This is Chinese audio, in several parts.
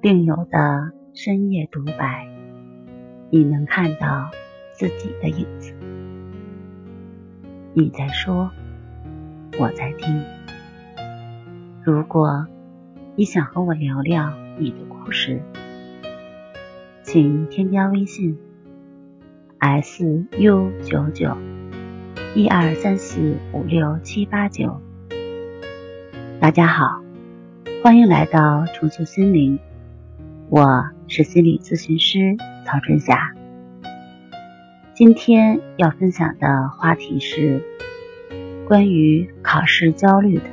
病友的深夜独白，你能看到自己的影子。你在说，我在听。如果你想和我聊聊你的故事，请添加微信 s u 九九一二三四五六七八九。大家好，欢迎来到重塑心灵，我是心理咨询师曹春霞。今天要分享的话题是关于考试焦虑的。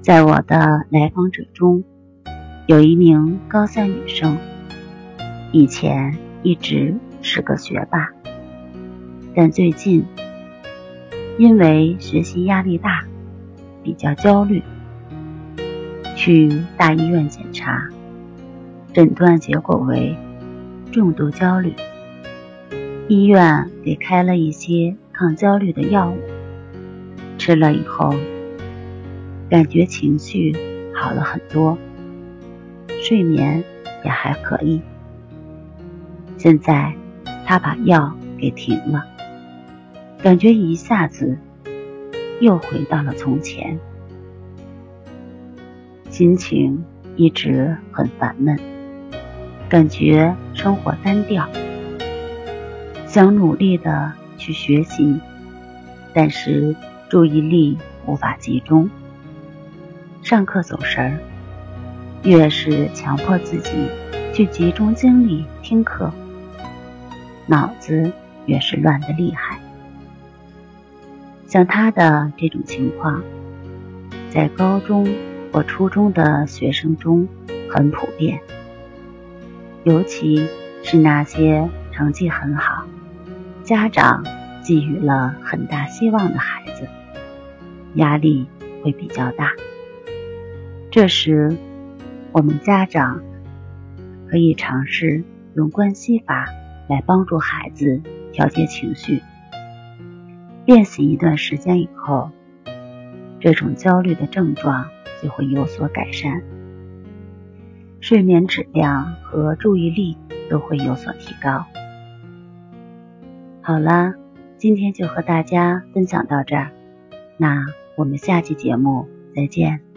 在我的来访者中，有一名高三女生，以前一直是个学霸，但最近因为学习压力大，比较焦虑，去大医院检查，诊断结果为重度焦虑。医院给开了一些抗焦虑的药物，吃了以后，感觉情绪好了很多，睡眠也还可以。现在他把药给停了，感觉一下子又回到了从前，心情一直很烦闷，感觉生活单调。想努力的去学习，但是注意力无法集中，上课走神儿。越是强迫自己去集中精力听课，脑子越是乱得厉害。像他的这种情况，在高中我初中的学生中很普遍，尤其是那些成绩很好。家长寄予了很大希望的孩子，压力会比较大。这时，我们家长可以尝试用关系法来帮助孩子调节情绪。练习一段时间以后，这种焦虑的症状就会有所改善，睡眠质量和注意力都会有所提高。好啦，今天就和大家分享到这儿，那我们下期节目再见。